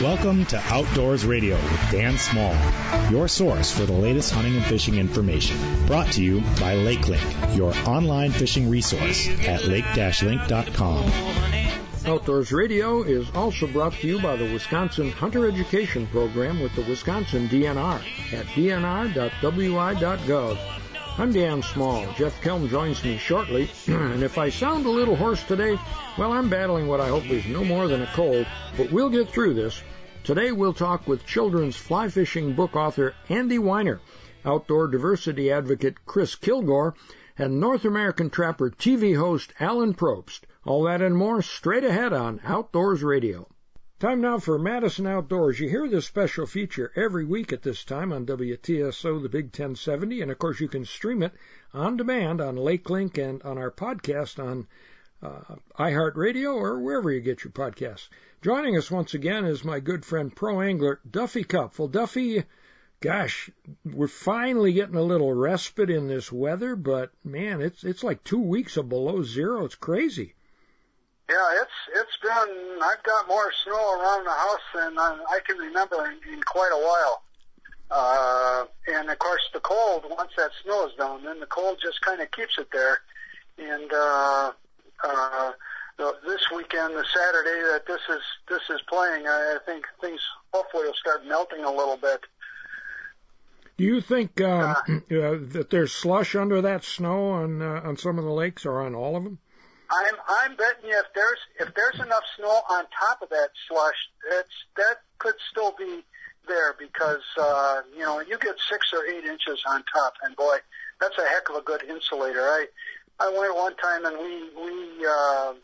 Welcome to Outdoors Radio with Dan Small, your source for the latest hunting and fishing information. Brought to you by LakeLink, your online fishing resource at lake-link.com. Outdoors Radio is also brought to you by the Wisconsin Hunter Education Program with the Wisconsin DNR at dnr.wi.gov. I'm Dan Small. Jeff Kelm joins me shortly, and if I sound a little hoarse today, well, I'm battling what I hope is no more than a cold, but we'll get through this. Today we'll talk with children's fly fishing book author Andy Weiner, outdoor diversity advocate Chris Kilgour, and North American Trapper TV host Alan Probst. All that and more straight ahead on Outdoors Radio. Time now for Madison Outdoors. You hear this special feature every week at this time on WTSO, the Big 1070, and of course you can stream it on demand on LakeLink and on our podcast on uh, iHeartRadio or wherever you get your podcasts. Joining us once again is my good friend pro angler Duffy Kopf. Well, Duffy, gosh, we're finally getting a little respite in this weather, but man, it's it's like two weeks of below zero. It's crazy. Yeah, it's it's been. I've got more snow around the house than I, I can remember in, in quite a while. Uh, and of course, the cold. Once that snow is down, then the cold just kind of keeps it there. And uh, uh, the, this weekend, the Saturday that this is this is playing, I, I think things hopefully will start melting a little bit. Do you think um, uh, that there's slush under that snow on uh, on some of the lakes or on all of them? I'm I'm betting you if there's if there's enough snow on top of that slush, it's that could still be there because uh, you know you get six or eight inches on top, and boy, that's a heck of a good insulator. I I went one time and we we uh,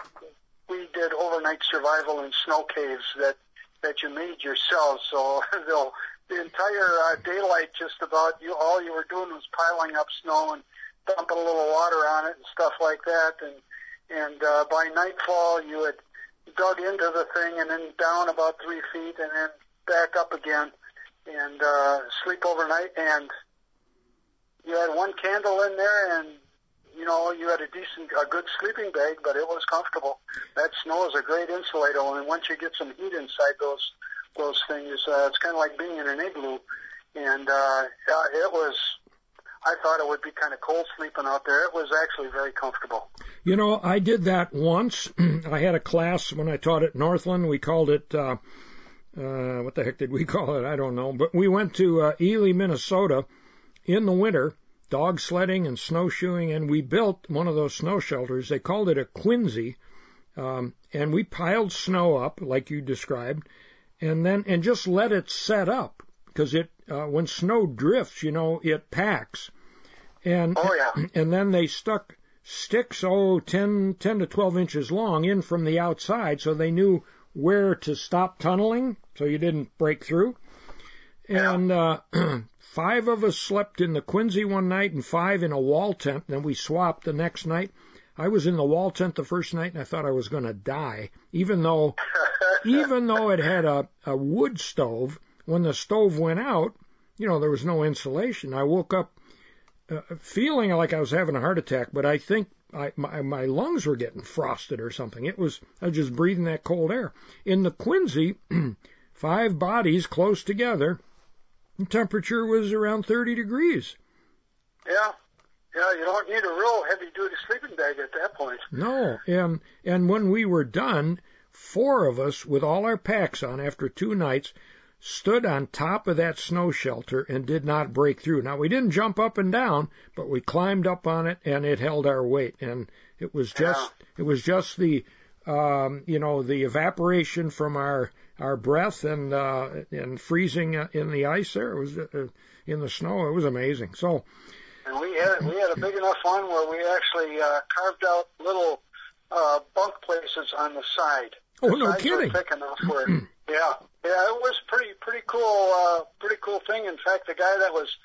we did overnight survival in snow caves that that you made yourself. So they'll the entire uh, daylight just about you all you were doing was piling up snow and dumping a little water on it and stuff like that and and uh, by nightfall you had dug into the thing and then down about three feet and then back up again and uh, sleep overnight. And you had one candle in there and you know you had a decent a good sleeping bag but it was comfortable. That snow is a great insulator. And once you get some heat inside those those things uh, it's kind of like being in an igloo. And uh, it was I thought it would be kind of cold sleeping out there. It was actually very comfortable. You know, I did that once. I had a class when I taught at Northland. We called it, uh, uh, what the heck did we call it? I don't know. But we went to uh, Ely, Minnesota in the winter, dog sledding and snowshoeing, and we built one of those snow shelters. They called it a quinzhee. Um, and we piled snow up like you described, and then and just let it set up because it uh, when snow drifts, you know, it packs. And oh, yeah. and then they stuck sticks oh 10, 10 to 12 inches long in from the outside so they knew where to stop tunneling so you didn't break through. And uh five of us slept in the quinzhee one night and five in a wall tent. Then we swapped the next night. I was in the wall tent the first night and I thought I was going to die, even though, even though it had a, a wood stove. When the stove went out, you know, there was no insulation. I woke up uh, feeling like I was having a heart attack, but I think I, my, my lungs were getting frosted or something. It was, I was just breathing that cold air. In the quinzhee, five bodies close together, the temperature was around 30 degrees. Yeah. Yeah, you don't need a real heavy duty sleeping bag at that point. No, and and when we were done, four of us with all our packs on after two nights stood on top of that snow shelter and did not break through. Now we didn't jump up and down, but we climbed up on it and it held our weight. And it was just, yeah. it was just the, um, you know, the evaporation from our, our breath and, uh, and freezing in the ice there. It was, uh, in the snow. It was amazing. So. And we had, we had a big enough one where we actually, uh, carved out little, uh, bunk places on the side. Oh, no kidding. Thick enough where, yeah, yeah, it was pretty pretty cool, uh, pretty cool thing. In fact, the guy that was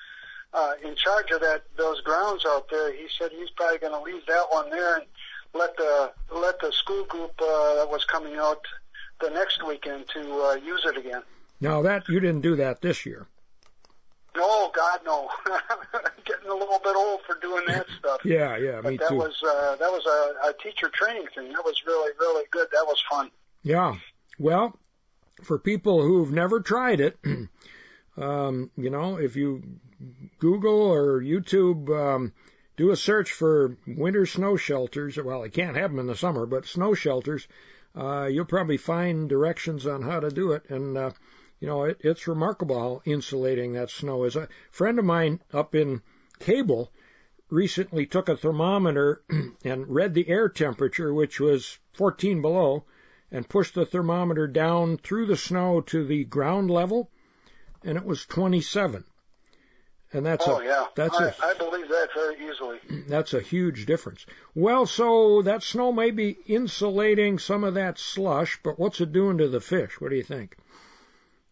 uh, in charge of that those grounds out there, he said he's probably going to leave that one there and let the let the school group uh, that was coming out the next weekend to uh, use it again. Now that you didn't do that this year. No, God, no. Getting a little bit old for doing that stuff. Yeah, yeah, but me that too. was uh, that was a, a teacher training thing. That was really really good. That was fun. Yeah. Well, for people who've never tried it, um, you know, if you Google or YouTube, um, do a search for winter snow shelters. Well, you can't have them in the summer, but snow shelters. Uh, you'll probably find directions on how to do it, and uh, you know, it, it's remarkable how insulating that snow is. A friend of mine up in Cable recently took a thermometer and read the air temperature, which was 14 below, and pushed the thermometer down through the snow to the ground level, and it was 27. And that's oh a yeah, that's I, a I believe that very easily. that's a huge difference. Well, so that snow may be insulating some of that slush, but what's it doing to the fish? What do you think?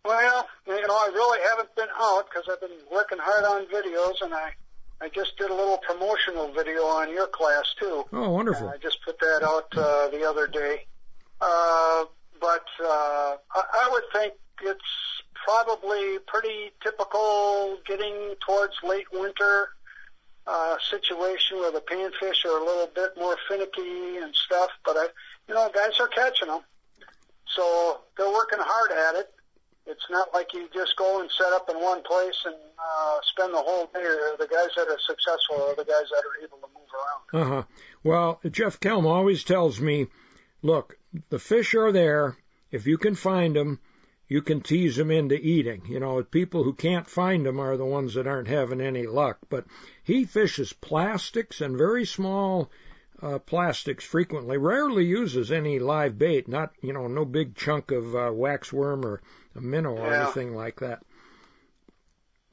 Well, you know, I really haven't been out because I've been working hard on videos, and I I just did a little promotional video on your class too. Oh, wonderful. I just put that out uh, the other day. Uh, but uh, I, would think it's probably pretty typical getting towards late winter uh, situation where the panfish are a little bit more finicky and stuff. But I, you know, guys are catching them, so they're working hard at it. It's not like you just go and set up in one place and uh, spend the whole day. The guys that are successful are the guys that are able to move around. Uh huh. Well, Jeff Kelm always tells me, look, the fish are there. If you can find them, you can tease them into eating. You know, people who can't find them are the ones that aren't having any luck. But he fishes plastics and very small uh, plastics frequently. Rarely uses any live bait. Not, you know, no big chunk of uh, waxworm or a minnow or anything like that.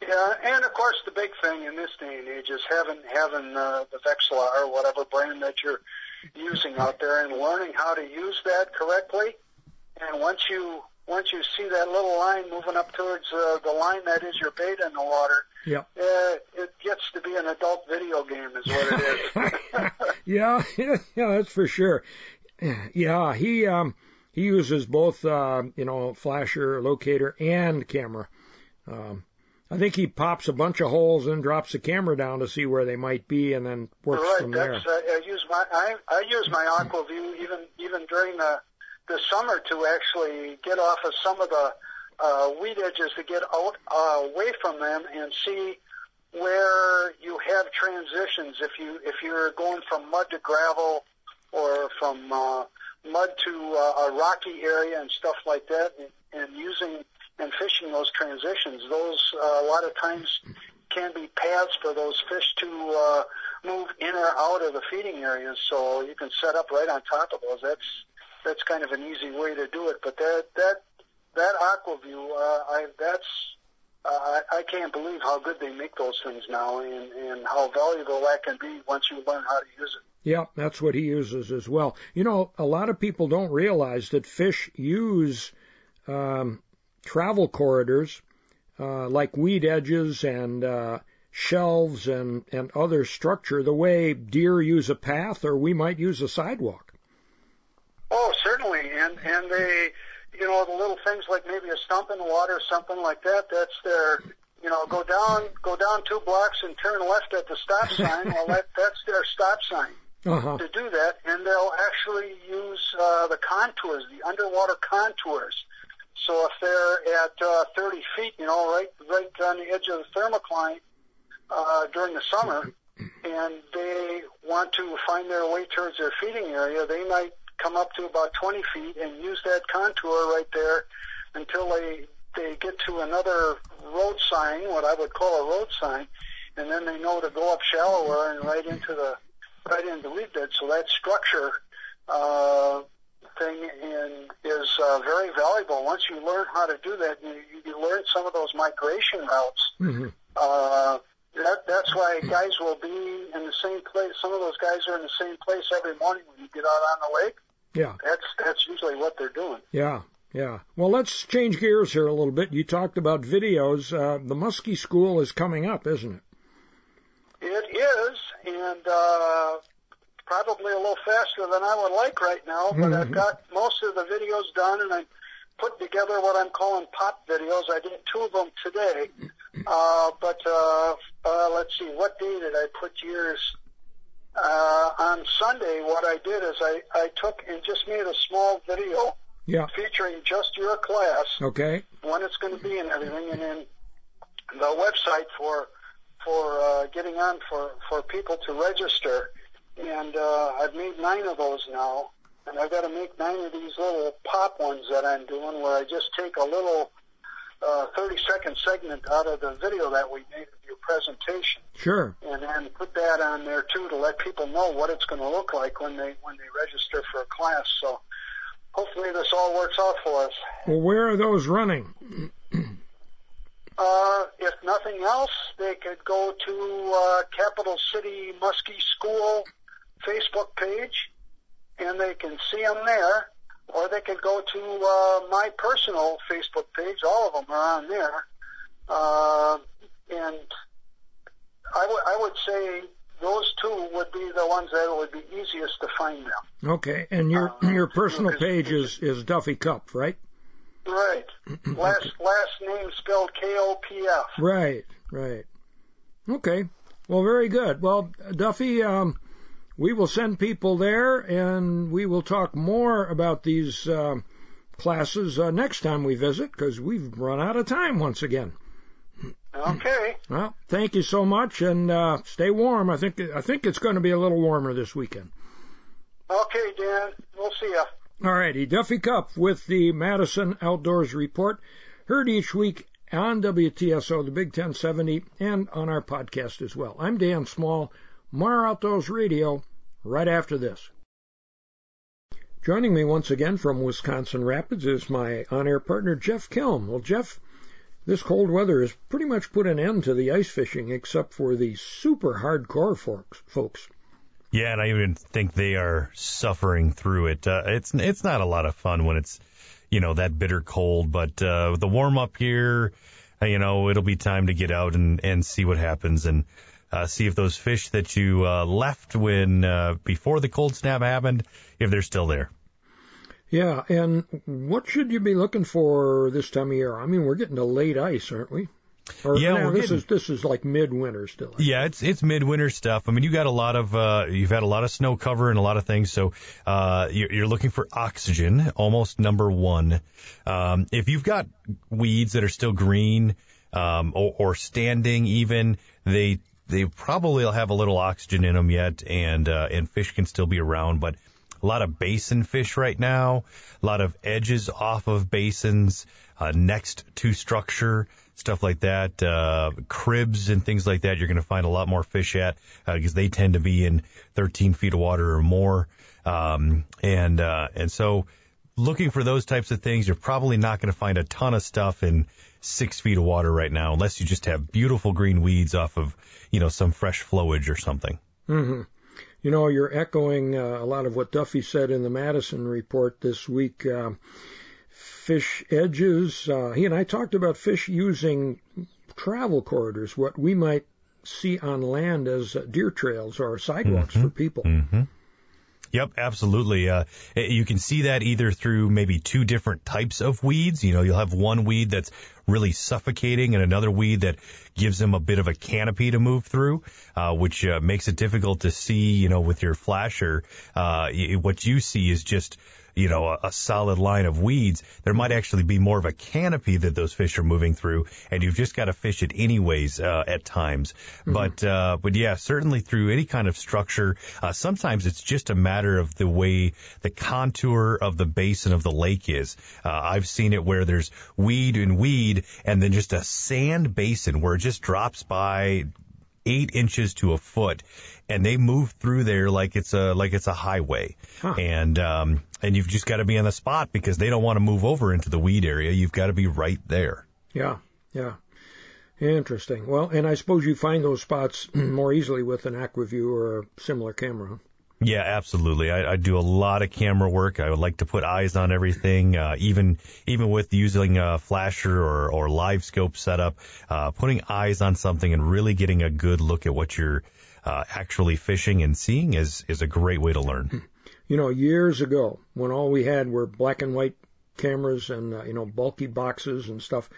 Yeah, and of course the big thing in this day and age is having having uh, the Vexilar or whatever brand that you're using out there and learning how to use that correctly. And once you once you see that little line moving up towards uh, the line that is your bait in the water, Yeah. uh, it gets to be an adult video game, is what it is. yeah, yeah, that's for sure. Yeah, he um he uses both uh, you know flasher, locator, and camera. Um, I think he pops a bunch of holes and drops the camera down to see where they might be, and then works right. from there. Uh, I use my I I use my Aqua-Vu even even during the the summer to actually get off of some of the uh, weed edges to get out uh, away from them and see where you have transitions. If you if you're going from mud to gravel or from uh, mud to uh, a rocky area and stuff like that, and, and using and fishing those transitions, those uh, a lot of times can be paths for those fish to uh, move in or out of the feeding areas. So you can set up right on top of those. That's that's kind of an easy way to do it. But that that that Aqua-Vu, uh, I that's uh, I, I can't believe how good they make those things now, and and how valuable that can be once you learn how to use it. Yeah, that's what he uses as well. You know, a lot of people don't realize that fish use um, travel corridors uh, like weed edges and uh, shelves and, and other structure the way deer use a path or we might use a sidewalk. Oh, certainly, and and they, you know, the little things like maybe a stump in the water, something like that. That's their, you know, go down, go down two blocks and turn left at the stop sign. well, that that's their stop sign Uh-huh. to do that, and they'll actually use uh, the contours, the underwater contours. So if they're at uh, 30 feet, you know, right right on the edge of the thermocline uh, during the summer, and they want to find their way towards their feeding area, they might come up to about 20 feet and use that contour right there until they they get to another road sign, what I would call a road sign, and then they know to go up shallower and right into the right into the weed bed. So that structure uh, thing in, is uh, very valuable. Once you learn how to do that, you, you learn some of those migration routes. hmm Uh, that, that's why guys will be in the same place. Some of those guys are in the same place every morning when you get out on the lake. Yeah, That's that's usually what they're doing. yeah, yeah. Well, let's change gears here a little bit. You talked about videos. Uh, the Muskie School is coming up, isn't it? It is, and uh, probably a little faster than I would like right now. But I've got most of the videos done, and I'm putting together what I'm calling pop videos. I did two of them today. Uh, but uh, uh, let's see, what day did I put yours? Uh, on Sunday, what I did is I, I took and just made a small video Yeah. featuring just your class, Okay. when it's going to be and everything, and then the website for for uh, getting on for for people to register. And uh, I've made nine of those now, and I've got to make nine of these little pop ones that I'm doing, where I just take a little uh, 30 second segment out of the video that we made of your presentation, Sure. and then put that on there too to let people know what it's going to look like when they when they register for a class. So hopefully this all works out for us. Well, where are those running? Uh, if nothing else, they could go to uh, Capital City Muskie School Facebook page, and they can see them there. Or they can go to uh, my personal Facebook page. All of them are on there. Uh, and I would say those two would be the ones that would be easiest to find them. Okay. And your Uh, your personal page is is Duffy Kopf, right? Right. Last last name spelled K O P F. Right. Right. Okay. Well, very good. Well, Duffy, um, we will send people there, and we will talk more about these uh, classes uh, next time we visit because we've run out of time once again. Okay. Well, thank you so much, and uh, stay warm. I think I think it's going to be a little warmer this weekend. Okay, Dan. We'll see ya. All righty, Duffy Kopf with the Madison Outdoors Report, heard each week on WTSO, the Big 1070, and on our podcast as well. I'm Dan Small, Mar Outdoors Radio, right after this. Joining me once again from Wisconsin Rapids is my on-air partner, Jeff Kelm. Well, Jeff, this cold weather has pretty much put an end to the ice fishing except for the super hardcore folks. folks. Yeah, and I even think they are suffering through it. Uh, it's it's not a lot of fun when it's you know that bitter cold, but uh, the warm up here, uh, you know, it'll be time to get out and and see what happens and uh, see if those fish that you uh, left when uh, before the cold snap happened, if they're still there. Yeah, and what should you be looking for this time of year? I mean, we're getting to late ice, aren't we? Or, Yeah, no, this getting- is this is like midwinter still. Yeah, it's it's midwinter stuff. I mean, you got a lot of uh, you've had a lot of snow cover and a lot of things, so uh, you're, you're looking for oxygen, almost number one. Um, if you've got weeds that are still green um, or, or standing, even they they probably will have a little oxygen in them yet, and uh, and fish can still be around, but. A lot of basin fish right now, a lot of edges off of basins, uh, next to structure, stuff like that, uh, cribs and things like that. You're going to find a lot more fish at because they tend to be in 13 feet of water or more, um, and uh, and so looking for those types of things, you're probably not going to find a ton of stuff in six feet of water right now, unless you just have beautiful green weeds off of you know some fresh flowage or something. hmm You know, you're echoing uh, a lot of what Duffy said in the Madison report this week. Uh, fish edges. Uh, he and I talked about fish using travel corridors, what we might see on land as uh, deer trails or sidewalks for people. Mm-hmm. Yep, absolutely. Uh, you can see that either through maybe two different types of weeds. You know, you'll have one weed that's really suffocating and another weed that gives them a bit of a canopy to move through, uh, which uh, makes it difficult to see, you know, with your flasher. Uh, what you see is just, you know, a, a solid line of weeds. There might actually be more of a canopy that those fish are moving through, and you've just got to fish it anyways uh, at times. But uh, but yeah, certainly through any kind of structure. Uh, sometimes it's just a matter of the way the contour of the basin of the lake is. Uh, I've seen it where there's weed and weed, and then just a sand basin where it just drops by eight inches to a foot, and they move through there like it's a like it's a highway. Huh. And um, and you've just got to be on the spot because they don't want to move over into the weed area. You've got to be right there. Yeah, yeah. Interesting. Well, and I suppose you find those spots more easily with an Aqua-Vu or a similar camera. Yeah, absolutely. I, I do a lot of camera work. I would like to put eyes on everything, uh, even even with using a flasher or, or live scope setup. Uh, putting eyes on something and really getting a good look at what you're uh, actually fishing and seeing is is a great way to learn. You know, years ago, when all we had were black and white cameras and uh, you know bulky boxes and stuff.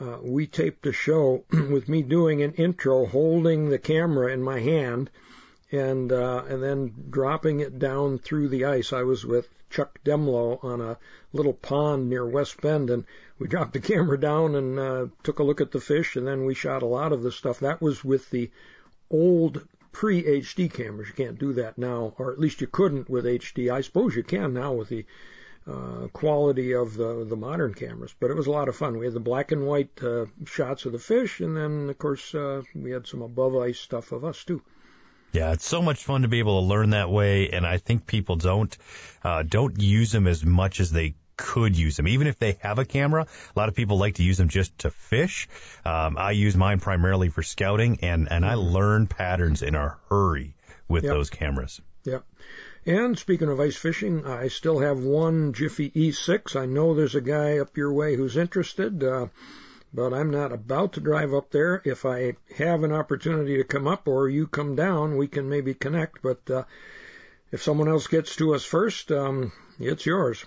Uh, we taped a show with me doing an intro, holding the camera in my hand, and uh, and then dropping it down through the ice. I was with Chuck Demlow on a little pond near West Bend, and we dropped the camera down and uh, took a look at the fish, and then we shot a lot of the stuff. That was with the old pre-HD cameras. You can't do that now, or at least you couldn't with HD. I suppose you can now with the uh, quality of the the modern cameras. But it was a lot of fun. We had the black and white uh, shots of the fish, and then of course uh, we had some above ice stuff of us too. Yeah, it's so much fun to be able to learn that way, and I think people don't uh, don't use them as much as they could use them. Even if they have a camera, a lot of people like to use them just to fish. Um, I use mine primarily for scouting, and and I learn patterns in a hurry with Yep. those cameras. Yep. And speaking of ice fishing, I still have one Jiffy E6. I know there's a guy up your way who's interested, uh, but I'm not about to drive up there. If I have an opportunity to come up or you come down, we can maybe connect. But uh, if someone else gets to us first, um, it's yours.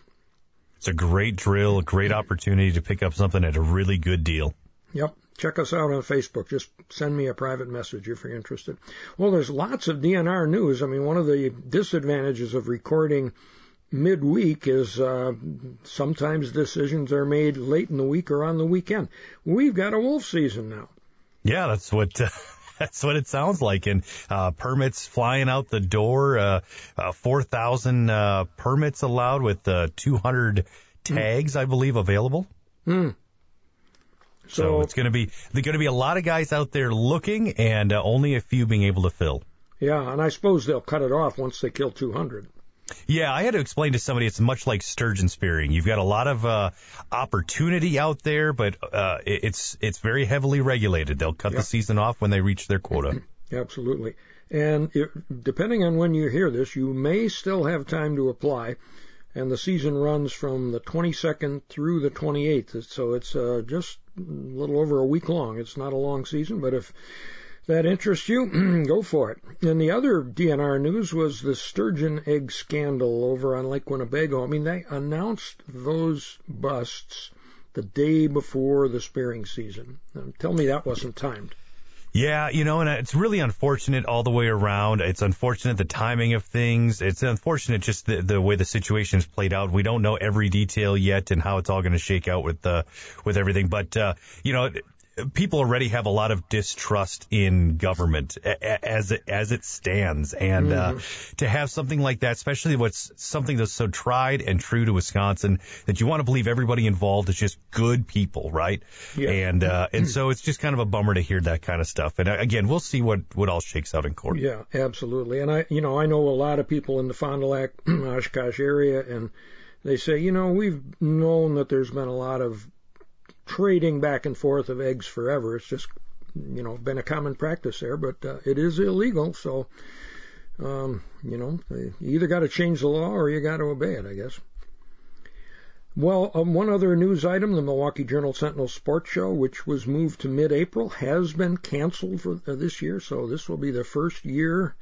It's a great drill, a great opportunity to pick up something at a really good deal. Yep. Check us out on Facebook. Just send me a private message if you're interested. Well, there's lots of DNR news. I mean, one of the disadvantages of recording midweek is uh, sometimes decisions are made late in the week or on the weekend. We've got a wolf season now. Yeah, that's what uh, that's what it sounds like. And uh, permits flying out the door. Uh, uh, Four thousand uh, permits allowed with uh, two hundred tags, I believe, available. Hmm. So, So, it's going to be there's going to be a lot of guys out there looking, and uh, only a few being able to fill. yeah, and I suppose they'll cut it off once they kill 200. Yeah, I had to explain to somebody it's much like sturgeon spearing. You've got a lot of uh, opportunity out there, but uh, it- it's it's very heavily regulated. They'll cut Yeah. the season off when they reach their quota. Absolutely. And it, depending on when you hear this, you may still have time to apply. And the season runs from the 22nd through the 28th. So it's uh, just a little over a week long. It's not a long season, but if that interests you, go for it. And the other DNR news was the sturgeon egg scandal over on Lake Winnebago. I mean, they announced those busts the day before the spearing season. Now, tell me that wasn't timed. Yeah, you know, and it's really unfortunate all the way around. It's unfortunate the timing of things. It's unfortunate just the, the way the situation has played out. We don't know every detail yet and how it's all going to shake out with uh, with everything. But uh, you know, people already have a lot of distrust in government as it, as it stands, and uh, to have something like that, especially what's something that's so tried and true to Wisconsin, that you want to believe everybody involved is just good people, right? Yeah. And uh, and so it's just kind of a bummer to hear that kind of stuff. And uh, again, we'll see what what all shakes out in court. Yeah, absolutely. And I, you know, I know a lot of people in the Fond du Lac, Oshkosh area, and they say, you know, we've known that there's been a lot of trading back and forth of eggs forever. It's just, you know, been a common practice there, but uh, it is illegal. So, um, you know, you either got to change the law or you got to obey it, I guess. Well, um, one other news item, the Milwaukee Journal Sentinel Sports Show, which was moved to mid-April, has been canceled for uh, this year. So this will be the first year.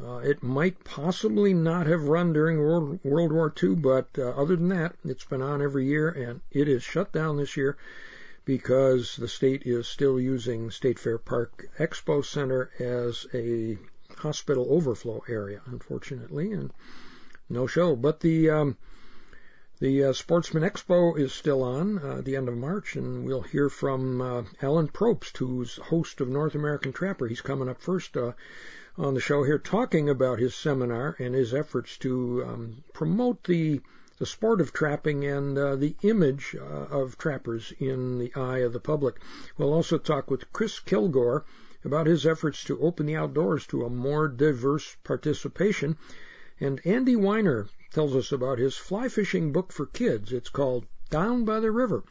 Uh, it might possibly not have run during World, War II, but uh, other than that, it's been on every year, and it is shut down this year because the state is still using State Fair Park Expo Center as a hospital overflow area, unfortunately, and no show. But the um, the uh, Sportsman Expo is still on uh, the end of March, and we'll hear from uh, Alan Probst, who's host of North American Trapper. He's coming up first uh, on the show here, talking about his seminar and his efforts to um, promote the the sport of trapping and uh, the image uh, of trappers in the eye of the public. We'll also talk with Chris Kilgour about his efforts to open the outdoors to a more diverse participation. And Andy Weiner tells us about his fly fishing book for kids. It's called Down by the River.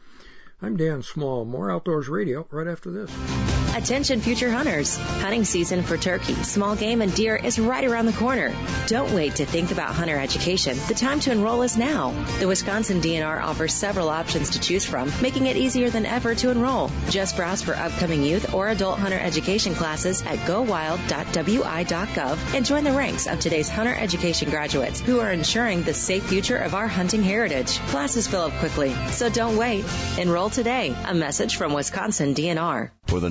I'm Dan Small. More Outdoors Radio right after this. Attention future hunters. Hunting season for turkey, small game, and deer is right around the corner. Don't wait to think about hunter education. The time to enroll is now. The Wisconsin DNR offers several options to choose from, making it easier than ever to enroll. Just browse for upcoming youth or adult hunter education classes at gowild.wi.gov and join the ranks of today's hunter education graduates who are ensuring the safe future of our hunting heritage. Classes fill up quickly, so don't wait. Enroll today. A message from Wisconsin DNR. For the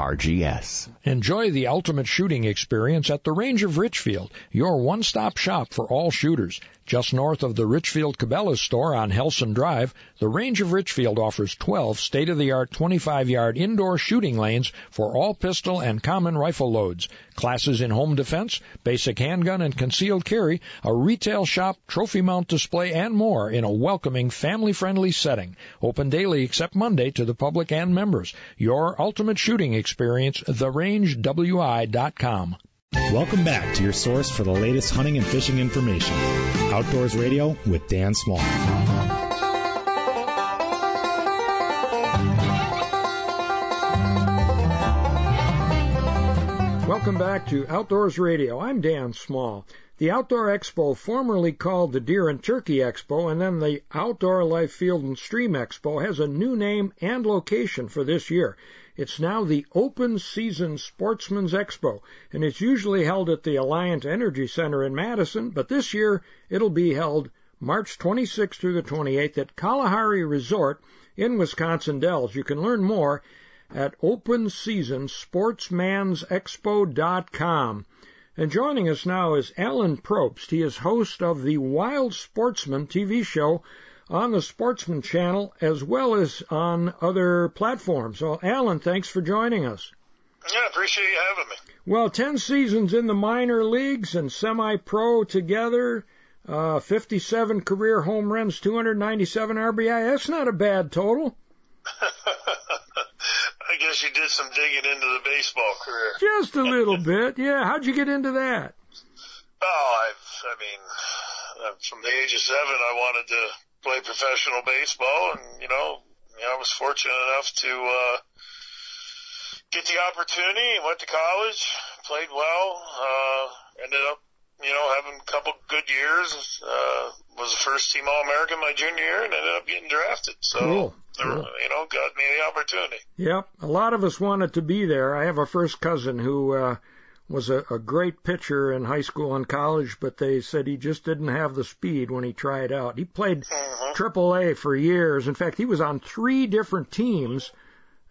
RGS. Enjoy the ultimate shooting experience at the Range of Richfield, your one-stop shop for all shooters. Just north of the Richfield Cabela's store on Helson Drive, the Range of Richfield offers 12 state-of-the-art 25-yard indoor shooting lanes for all pistol and common rifle loads. Classes in home defense, basic handgun and concealed carry, a retail shop, trophy mount display, and more in a welcoming, family-friendly setting. Open daily except Monday to the public and members. Your ultimate shooting experience, therangewi.com. Welcome back to your source for the latest hunting and fishing information. Outdoors Radio with Dan Small. Welcome back to Outdoors Radio. I'm Dan Small. The Outdoor Expo, formerly called the Deer and Turkey Expo and then the Outdoor Life Field and Stream Expo, has a new name and location for this year. It's now the Open Season Sportsman's Expo, and it's usually held at the Alliant Energy Center in Madison, but this year it'll be held March 26th through the 28th at Kalahari Resort in Wisconsin Dells. You can learn more at openseasonsportsmansexpo.com. And joining us now is Alan Probst. He is host of the Wild Sportsman TV show on the Sportsman channel as well as on other platforms. So, Alan, thanks for joining us. Yeah, appreciate you having me. Well, 10 seasons in the minor leagues and semi-pro together, uh, 57 career home runs, 297 RBI. That's not a bad total. I guess you did some digging into the baseball career. Just a little bit, yeah. How'd you get into that? Oh, I've, I mean, from the age of seven, I wanted to play professional baseball, and you know, you know, I was fortunate enough to uh, get the opportunity. Went to college, played well, uh, ended up, you know, having a couple good years. Uh, was a first team All American my junior year, and ended up getting drafted. So. Cool. Cool. You know, got me the opportunity. Yep, a lot of us wanted to be there. I have a first cousin who uh, was a, a great pitcher in high school and college, but they said he just didn't have the speed when he tried out. He played Mhm. Triple A for years. In fact, he was on three different teams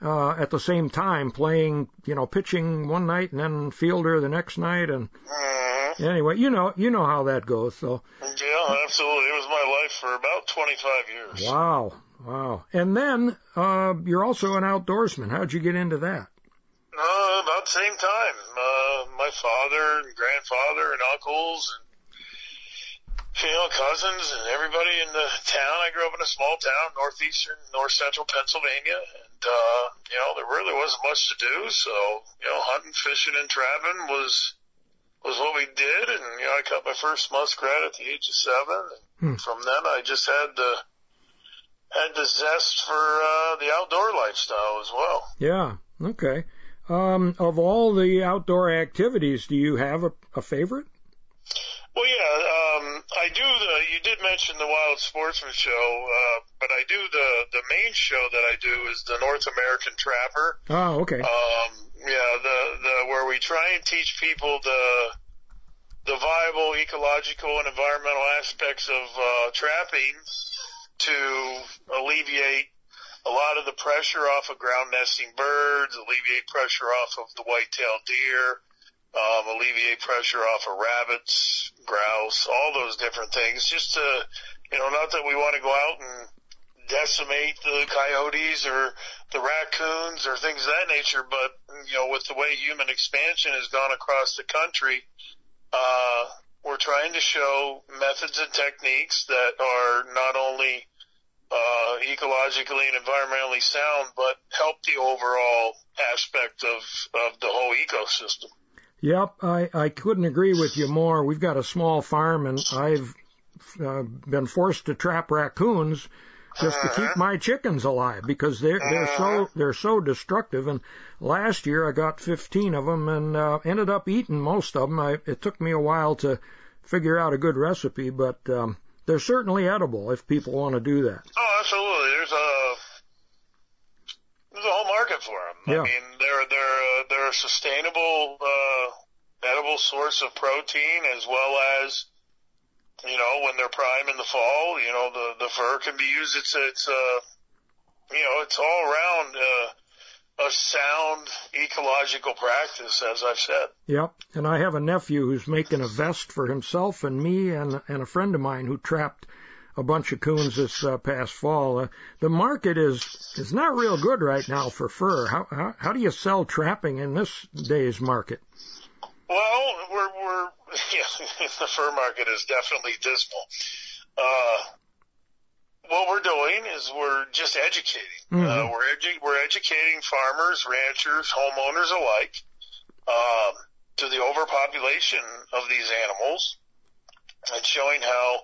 uh, at the same time, playing, you know, pitching one night and then fielder the next night. And Mhm. anyway, you know, you know how that goes. So, Yeah, absolutely. It was my life for about 25 years. wow, wow. And then uh, you're also an outdoorsman. How'd you get into that? Uh, about the same time. Uh, my father and grandfather and uncles and, you know, cousins and everybody in the town. I grew up in a small town, northeastern, north central Pennsylvania. And, uh, you know, there really wasn't much to do. So, you know, hunting, fishing, and trapping was, was what we did. And, you know, I caught my first muskrat at the age of seven. And Hmm. from then I just had the, had the zest for, uh, the outdoor lifestyle as well. Yeah. Okay. Um, of all the outdoor activities, do you have a, a favorite? Well, yeah, um, I do the. You did mention the Wild Sportsman show, uh, but I do the the main show that I do is the North American Trapper. Oh, okay. Um, yeah, the the where we try and teach people the the viable ecological and environmental aspects of uh, trapping to alleviate a lot of the pressure off of ground nesting birds, alleviate pressure off of the white-tailed deer, um, alleviate pressure off of rabbits, grouse, all those different things. Just to, you know, not that we want to go out and decimate the coyotes or the raccoons or things of that nature. But you know, with the way human expansion has gone across the country, uh, we're trying to show methods and techniques that are not only uh, ecologically and environmentally sound, but help the overall aspect of, of the whole ecosystem. Yep, I, I couldn't agree with you more. We've got a small farm, and I've uh, been forced to trap raccoons just uh-huh. to keep uh-huh. my chickens alive because they're they're uh-huh. so they're so destructive. And last year I got 15 of them and uh, ended up eating most of them. I, it took me a while to figure out a good recipe, but um, they're certainly edible if people want to do that. Oh, absolutely. There's a there's a whole market for them. Yeah. I mean, they're they're uh, they're a sustainable uh, edible source of protein as well as you know when they're prime in the fall. You know the the fur can be used. It's it's uh you know it's all around. Uh, a sound ecological practice, as I've said. Yep. And I have a nephew who's making a vest for himself and me and and a friend of mine who trapped a bunch of coons this uh, past fall. Uh, the market is is not real good right now for fur. How, how how do you sell trapping in this day's market? Well, we're we're yeah, the fur market is definitely dismal. Uh, what we're doing is we're just educating. Uh, mm-hmm. Uh, we're edu- we're educating farmers, ranchers, homeowners alike um, to the overpopulation of these animals, and showing how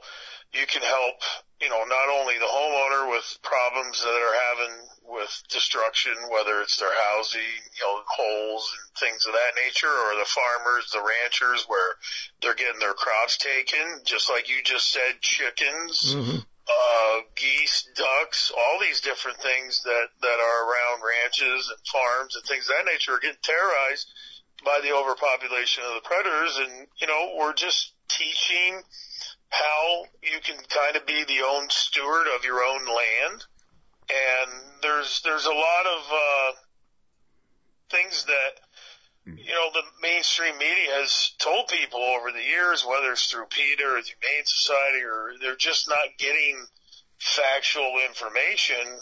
you can help, you know, not only the homeowner with problems that are having with destruction, whether it's their housing, you know, holes and things of that nature, or the farmers, the ranchers where they're getting their crops taken, just like you just said, chickens, mm-hmm. Uh, geese, ducks, all these different things that, that are around ranches and farms and things of that nature are getting terrorized by the overpopulation of the predators. And, you know, we're just teaching how you can kind of be the own steward of your own land. And there's there's a lot of uh, things that you know the mainstream media has told people over the years, whether it's through PETA or the Humane Society, or they're just not getting factual information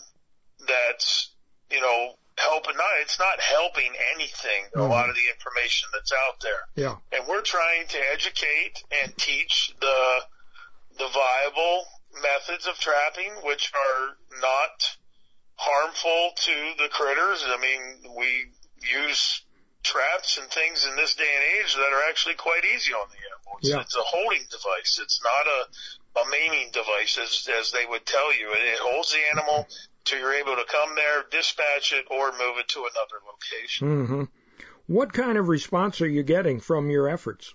that's you know helping not it's not helping anything mm. a lot of the information that's out there yeah and we're trying to educate and teach the the viable methods of trapping, which are not harmful to the critters. I mean, we use traps and things in this day and age that are actually quite easy on the animal. It's, yeah. it's a holding device. It's not a, a maiming device as, as they would tell you. It, it holds the animal till you're able to come there, dispatch it, or move it to another location. Mm-hmm. What kind of response are you getting from your efforts?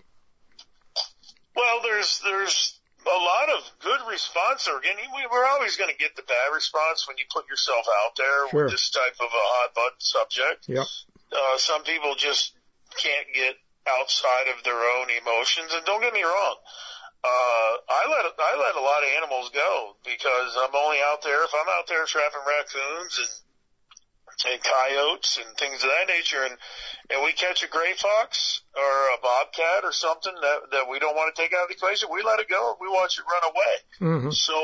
Well, there's, there's, a lot of good response. Again, we're always going to get the bad response when you put yourself out there sure. with this type of a hot button subject. Yep. Uh, some people just can't get outside of their own emotions. And don't get me wrong, uh, I let I let a lot of animals go because I'm only out there if I'm out there trapping raccoons and and coyotes and things of that nature. And, and we catch a gray fox or a bobcat or something that, that we don't want to take out of the equation, we let it go. We watch it run away. Mm-hmm. So,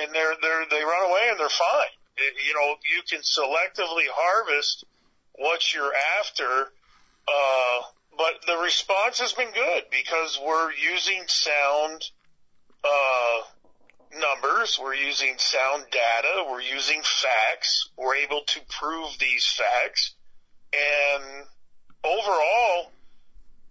and they're, they're, they run away and they're fine. You know, you can selectively harvest what you're after, uh, but the response has been good because we're using sound, uh, numbers, we're using sound data, we're using facts, we're able to prove these facts, and overall,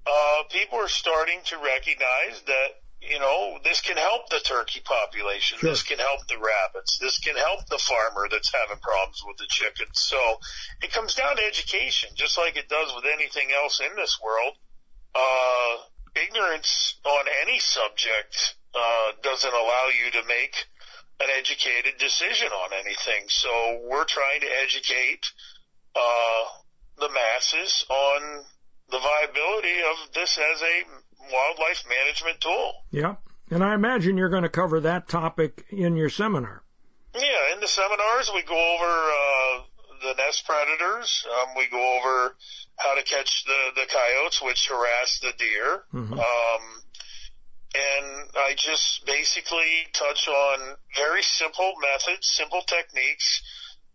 uh, people are starting to recognize that, you know, this can help the turkey population, sure. this can help the rabbits, this can help the farmer that's having problems with the chickens. So it comes down to education, just like it does with anything else in this world. Uh, ignorance on any subject uh, doesn't allow you to make an educated decision on anything. So we're trying to educate uh, the masses on the viability of this as a wildlife management tool. Yeah. And I imagine you're going to cover that topic in your seminar. Yeah, in the seminars we go over uh, the nest predators. Um, we go over how to catch the the coyotes, which harass the deer. Mm-hmm. Um, and I just basically touch on very simple methods, simple techniques.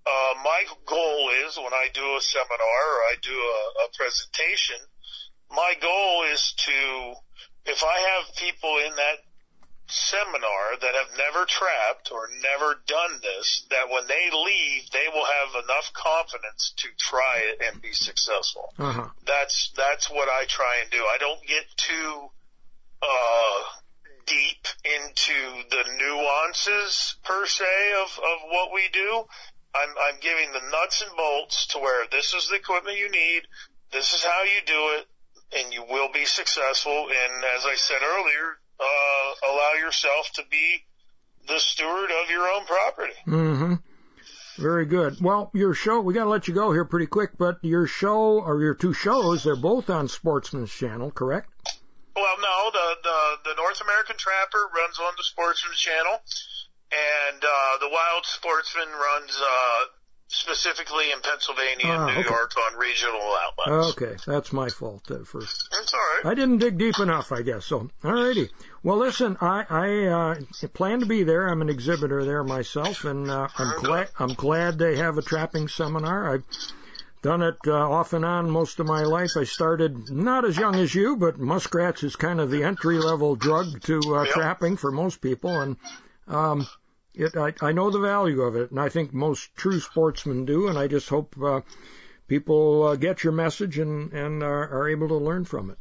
Uh, my goal is when I do a seminar or I do a, a presentation, my goal is to, if I have people in that seminar that have never trapped or never done this, that when they leave, they will have enough confidence to try it and be successful. Uh-huh. That's, that's what I try and do. I don't get too, uh, deep into the nuances per se of, of what we do. I'm, I'm giving the nuts and bolts to where this is the equipment you need. This is how you do it and you will be successful. And as I said earlier, uh, allow yourself to be the steward of your own property. Mm-hmm. Very good. Well, your show, we got to let you go here pretty quick, but your show or your two shows, they're both on Sportsman's Channel, correct? Well, no, the, the, the North American Trapper runs on the Sportsman's Channel, and, uh, the Wild Sportsman runs, uh, specifically in Pennsylvania and Ah, New okay. York on regional outlets. Okay, that's my fault uh, for That's all right. I didn't dig deep enough, I guess. So, all righty. Well, listen, I I uh, plan to be there. I'm an exhibitor there myself, and uh, I'm glad I'm glad they have a trapping seminar. I've done it uh, off and on most of my life. I started not as young as you, but muskrats is kind of the entry level drug to uh, Yep. trapping for most people, and um, it I, I know the value of it, and I think most true sportsmen do, and I just hope uh, people uh, get your message and and are, are able to learn from it.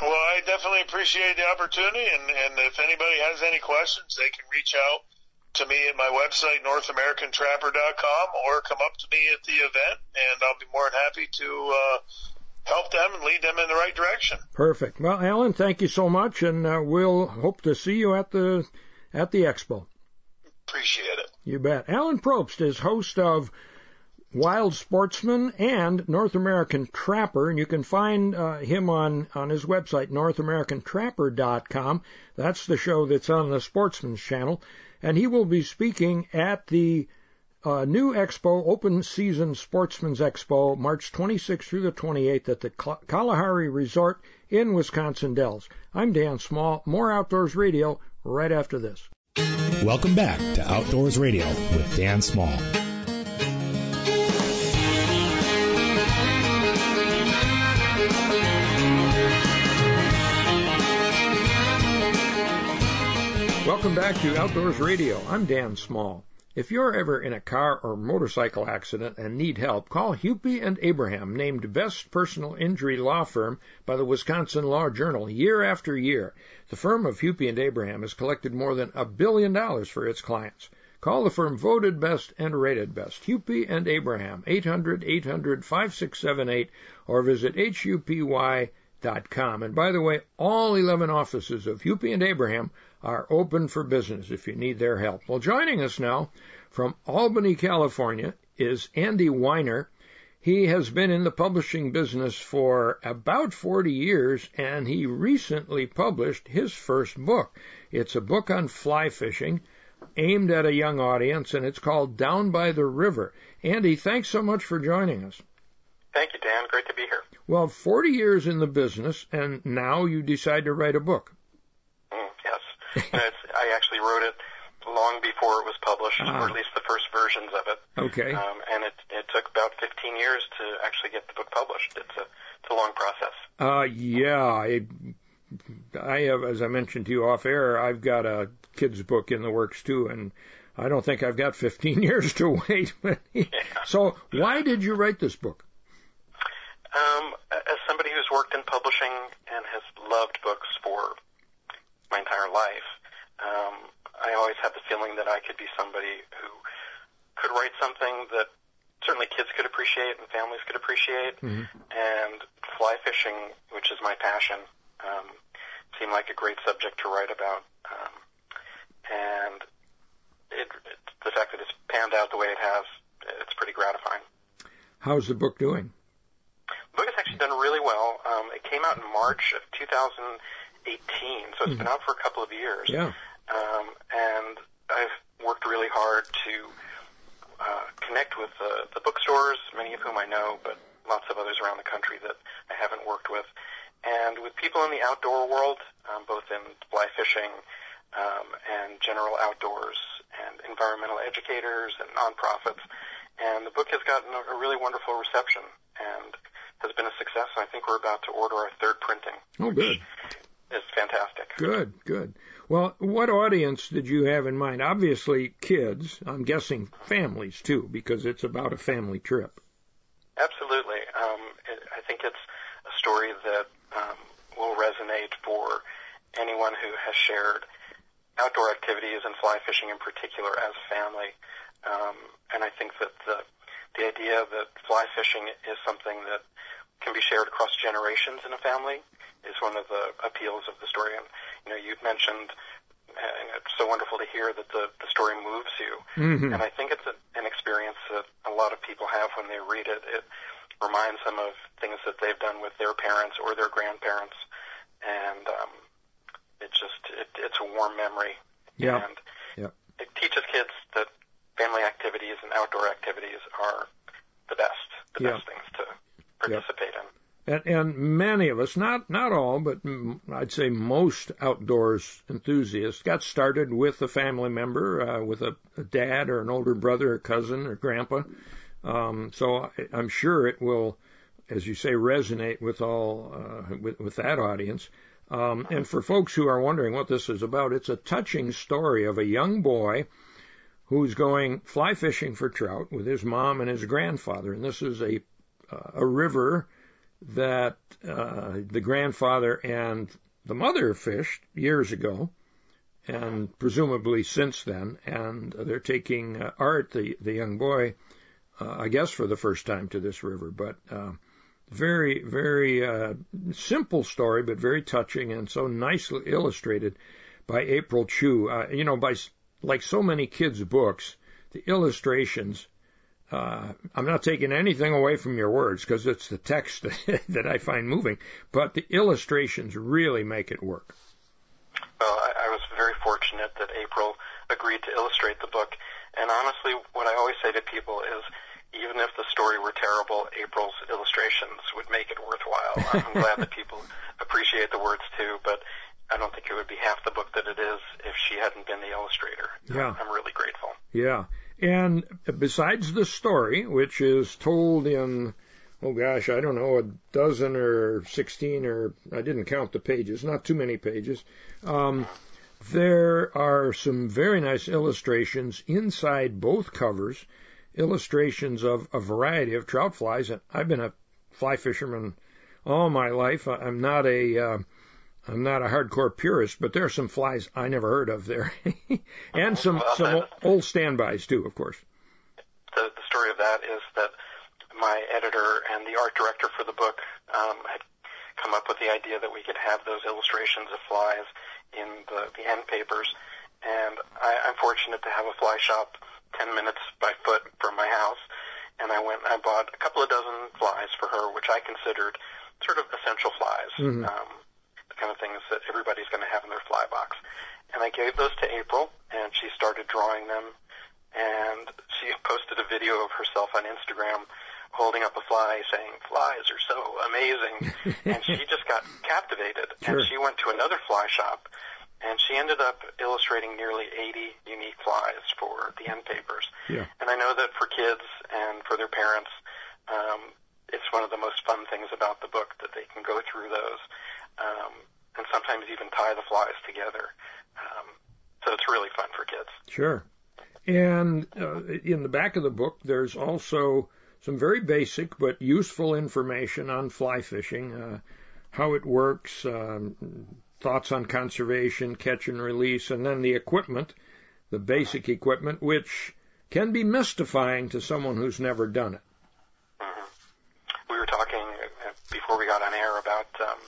Well, I definitely appreciate the opportunity, and, and if anybody has any questions, they can reach out to me at my website, NorthAmericanTrapper.com, or come up to me at the event, and I'll be more than happy to uh, help them and lead them in the right direction. Perfect. Well, Alan, thank you so much, and uh, we'll hope to see you at the at the expo. Appreciate it. You bet. Alan Probst is host of Wild Sportsman and North American Trapper, and you can find uh, him on on his website NorthAmericanTrapper.com. That's the show that's on the Sportsman's Channel, and he will be speaking at the uh, new expo, Open Season Sportsman's Expo, March 26th through the 28th at the Kal- Kalahari Resort in Wisconsin Dells. I'm Dan Small. More Outdoors Radio right after this. Welcome back to Outdoors Radio with Dan Small. Welcome back to Outdoors Radio. I'm Dan Small. If you're ever in a car or motorcycle accident and need help, call Hupy and Abraham, named Best Personal Injury Law Firm by the Wisconsin Law Journal year after year. The firm of Hupy and Abraham has collected more than a billion dollars for its clients. Call the firm voted best and rated best. Hupy and Abraham, 800-800-5678 or visit hupy.com. And by the way, all 11 offices of Hupy and Abraham are open for business if you need their help. Well, joining us now from Albany, California is Andy Weiner. He has been in the publishing business for about 40 years and he recently published his first book. It's a book on fly fishing aimed at a young audience and it's called Down by the River. Andy, thanks so much for joining us. Thank you, Dan. Great to be here. Well, 40 years in the business and now you decide to write a book. Mm, yes. And it's, I actually wrote it long before it was published, Ah. or at least the first versions of it. Okay. Um, and it, it took about 15 years to actually get the book published. It's a, it's a long process. Uh, yeah, I, I have, as I mentioned to you off air, I've got a kid's book in the works too, and I don't think I've got 15 years to wait. so, why did you write this book? Um, as somebody who's worked in publishing and has loved books for my entire life, um, I always had the feeling that I could be somebody who could write something that certainly kids could appreciate and families could appreciate. Mhm. And fly fishing, which is my passion, um, seemed like a great subject to write about. Um, and it, it, the fact that it's panned out the way it has, it's pretty gratifying. How's the book doing? The book has actually done really well. Um, it came out in March of 2018, so it's been out for a couple of years. Yeah. Um, and I've worked really hard to uh, connect with the, the bookstores, many of whom I know, but lots of others around the country that I haven't worked with. And with people in the outdoor world, um, both in fly fishing um, and general outdoors, and environmental educators and nonprofits, and the book has gotten a, a really wonderful reception and has been a success. I think we're about to order our third printing. Oh, good. It's fantastic. Good, good. Well, what audience did you have in mind? Obviously, kids. I'm guessing families too, because it's about a family trip. Absolutely. Um, it, I think it's a story that um, will resonate for anyone who has shared outdoor activities and fly fishing in particular as a family. Um, and I think that the the idea that fly fishing is something that can be shared across generations in a family is one of the appeals of the story. And you know, you've mentioned, and it's so wonderful to hear that the the story moves you. Mm-hmm. And I think it's a, an experience that a lot of people have when they read it. It reminds them of things that they've done with their parents or their grandparents, and um, it just it, it's a warm memory. Yeah. And Yeah. it teaches kids that family activities and outdoor activities are the best, the Yeah. best things to participate in. And, and many of us, not not all, but I'd say most outdoors enthusiasts got started with a family member, uh, with a, a dad or an older brother or cousin or grandpa. Um, so I, I'm sure it will, as you say, resonate with all uh, with, with that audience. Um, and for folks who are wondering what this is about, it's a touching story of a young boy who's going fly fishing for trout with his mom and his grandfather. And this is a a river that uh, the grandfather and the mother fished years ago, and presumably since then. And they're taking uh, Art, the the young boy, uh, I guess for the first time to this river. But uh, very very uh, simple story, but very touching and so nicely illustrated by April Chu. Uh, you know, by like so many kids' books, the illustrations uh, I'm not taking anything away from your words because it's the text that I find moving, but the illustrations really make it work. Well, I, I was very fortunate that April agreed to illustrate the book. And honestly, what I always say to people is, even if the story were terrible, April's illustrations would make it worthwhile. I'm glad that people appreciate the words too, but I don't think it would be half the book that it is if she hadn't been the illustrator. Yeah. I'm really grateful. Yeah. And besides the story, which is told in, oh gosh, I don't know, a dozen or 16 or, I didn't count the pages, not too many pages, um, there are some very nice illustrations inside both covers, illustrations of a variety of trout flies. And I've been a fly fisherman all my life. I'm not a, uh, I'm not a hardcore purist, but there are some flies I never heard of there, and some Well, some old standbys too, of course. the, the story of that is that my editor and the art director for the book um, had come up with the idea that we could have those illustrations of flies in the, the end papers. And I, I'm fortunate to have a fly shop 10 minutes by foot from my house. And I went and I bought a couple of dozen flies for her, which I considered sort of essential flies, Mhm. um, kind of things that everybody's going to have in their fly box. And I gave those to April, and she started drawing them and she posted a video of herself on Instagram holding up a fly saying, flies are so amazing. and she just got captivated. Sure. And she went to another fly shop and she ended up illustrating nearly 80 unique flies for the end papers. Yeah. And I know that for kids and for their parents, um, it's one of the most fun things about the book that they can go through those um, and sometimes even tie the flies together. Um, so it's really fun for kids. Sure. And uh, in the back of the book, there's also some very basic but useful information on fly fishing, uh, how it works, um, thoughts on conservation, catch and release, and then the equipment, the basic equipment, which can be mystifying to someone who's never done it. we were talking uh, before we got on air about um,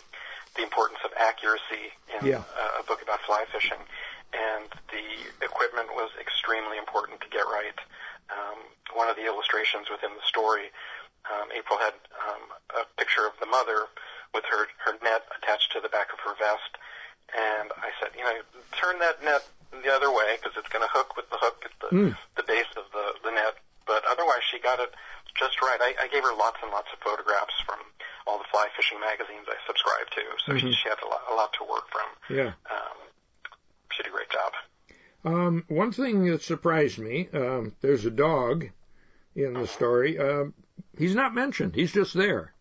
the importance of accuracy in Yeah. uh, a book about fly fishing, and the equipment was extremely important to get right. Um, one of the illustrations within the story, um, April had um, a picture of the mother with her her net attached to the back of her vest, and I said, you know, turn that net the other way because it's going to hook with the hook at the Mm. the base of the the net. But otherwise, she got it just right. I, I gave her lots and lots of photographs from all the fly fishing magazines I subscribe to. So Mhm. she, she had a lot, a lot to work from. Yeah. Um, she did a great job. Um, one thing that surprised me, um, there's a dog in the story. Uh, he's not mentioned. He's just there.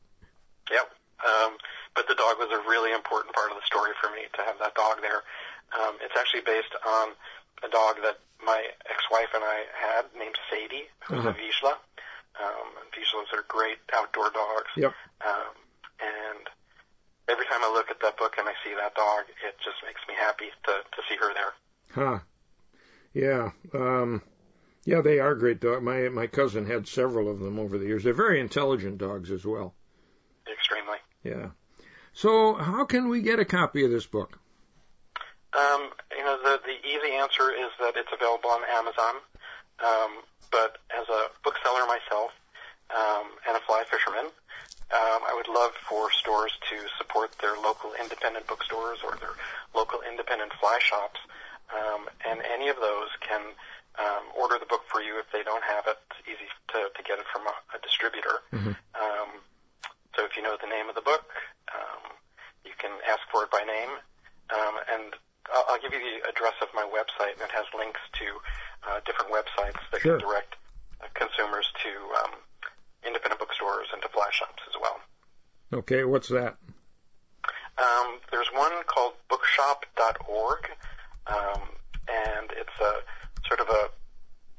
Yep. Um, but the dog was a really important part of the story for me to have that dog there. Um, it's actually based on a dog that my ex-wife and I had named Sadie, who's Uh-huh. a Vizsla. Um, and Vizslas are great outdoor dogs. Yep. Um, and every time I look at that book and I see that dog, it just makes me happy to, to see her there. Huh. Yeah. Um, yeah, they are great dogs. My my cousin had several of them over the years. They're very intelligent dogs as well. Extremely. Yeah. So, how can we get a copy of this book? Um, you know, the the easy answer is that it's available on Amazon. Um, but as a bookseller myself um, and a fly fisherman, um, I would love for stores to support their local independent bookstores or their local independent fly shops. Um, and any of those can um, order the book for you if they don't have it. It's easy to, to get it from a, a distributor. Mhm. Um, so if you know the name of the book, um, you can ask for it by name. Um, and I'll, I'll give you the address of my website, and it has links to uh, different websites that Sure. can direct uh, consumers to um, independent bookstores and to fly shops as well. Okay, what's that? Um, there's one called bookshop.org, um, and it's a sort of a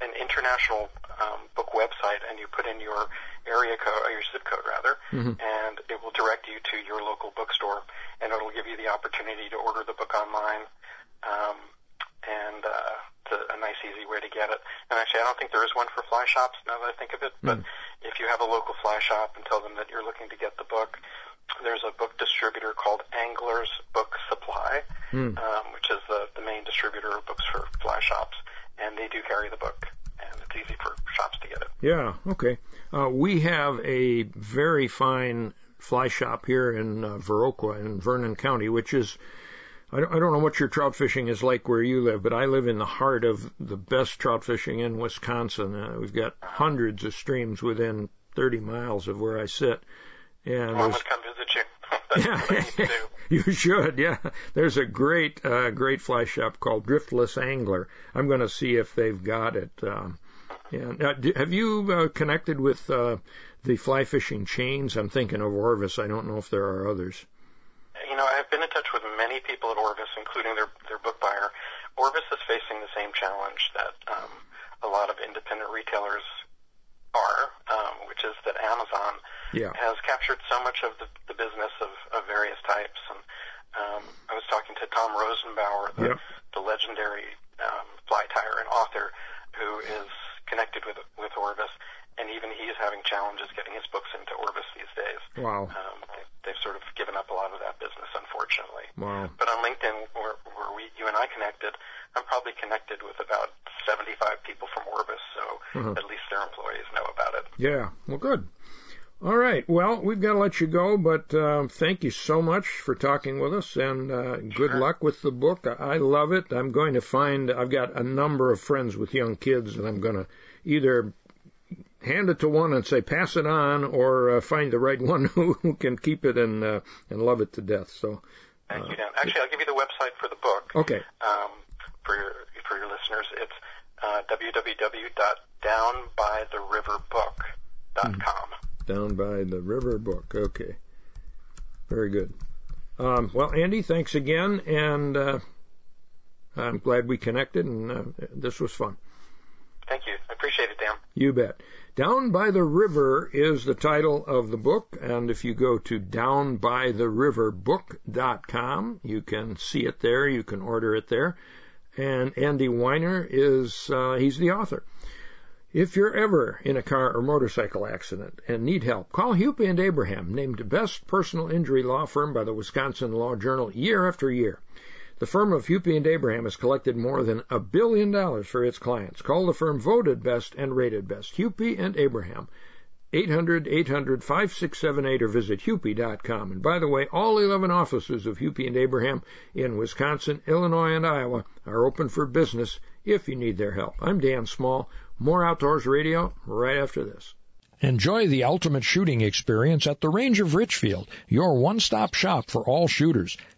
an international um, book website, and you put in your area code, or your zip code rather, Mhm. and it will direct you to your local bookstore, and it'll give you the opportunity to order the book online. Um, and uh, it's a, a nice, easy way to get it. And actually, I don't think there is one for fly shops now that I think of it. But if you have a local fly shop and tell them that you're looking to get the book, there's a book distributor called Anglers Book Supply, Hmm. um, which is the, the main distributor of books for fly shops, and they do carry the book, and it's easy for shops to get it. Yeah, okay. Uh, we have a very fine fly shop here in uh, Viroqua in Vernon County, which is, I don't, I don't know what your trout fishing is like where you live, but I live in the heart of the best trout fishing in Wisconsin. Uh, we've got hundreds of streams within 30 miles of where I sit. And Well, I there's come visit you. That's what I need to do. you should, yeah. There's a great, uh, great fly shop called Driftless Angler. I'm going to see if they've got it. Um, and uh, d- have you uh, connected with uh, the fly fishing chains? I'm thinking of Orvis. I don't know if there are others. You know, I've been in touch with many people at Orvis, including their their book buyer. Orvis is facing the same challenge that um, a lot of independent retailers are, um, which is that Amazon Yeah. has captured so much of the, the business of, of various types. And um, I was talking to Tom Rosenbauer, the, Yep. the legendary um, fly tyer and author, who is connected with with Orvis, and even he is having challenges getting his books into Orvis these days. Wow. Um, they, they've sort of given up a lot of that business, unfortunately. Wow. But on LinkedIn, where, where we, you and I connected, I'm probably connected with about 75 people from Orvis, so Mhm. at least their employees know about it. Yeah. Well, good. All right. Well, we've got to let you go, but um, thank you so much for talking with us, and uh, good Sure. luck with the book. I love it. I'm going to find. I've got a number of friends with young kids, and I'm going to either hand it to one and say pass it on, or uh, find the right one who, who can keep it and uh, and love it to death. So, Thank Uh, you, Dan. Actually, I'll give you the website for the book okay. um, for your for your listeners. It's uh, www.downbytheriverbook.com. Down by the river book. Okay. Very good. Um, well, Andy, thanks again, and uh, I'm glad we connected, and uh, this was fun. Thank you. I appreciate it, Dan. You bet. Down by the River is the title of the book, and if you go to downbytheriverbook.com, you can see it there, you can order it there. And Andy Weiner is, uh, he's the author. If you're ever in a car or motorcycle accident and need help, call Hupy and Abraham, named best personal injury law firm by the Wisconsin Law Journal year after year. The firm of Hupy and Abraham has collected more than a billion dollars for its clients. Call the firm voted best and rated best. Hupy and Abraham. 800-800-5678 or visit hupy.com. And by the way, all 11 offices of Hupy and Abraham in Wisconsin, Illinois, and Iowa are open for business if you need their help. I'm Dan Small. More Outdoors Radio right after this. Enjoy the ultimate shooting experience at the Range of Richfield, your one-stop shop for all shooters.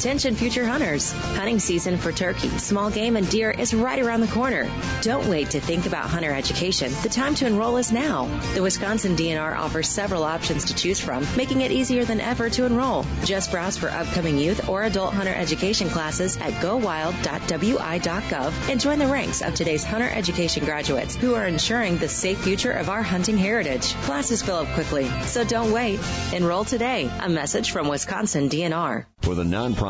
Attention future hunters. Hunting season for turkey, small game, and deer is right around the corner. Don't wait to think about hunter education. The time to enroll is now. The Wisconsin DNR offers several options to choose from, making it easier than ever to enroll. Just browse for upcoming youth or adult hunter education classes at gowild.wi.gov and join the ranks of today's hunter education graduates who are ensuring the safe future of our hunting heritage. Classes fill up quickly, so don't wait. Enroll today. A message from Wisconsin DNR. For the nonprofit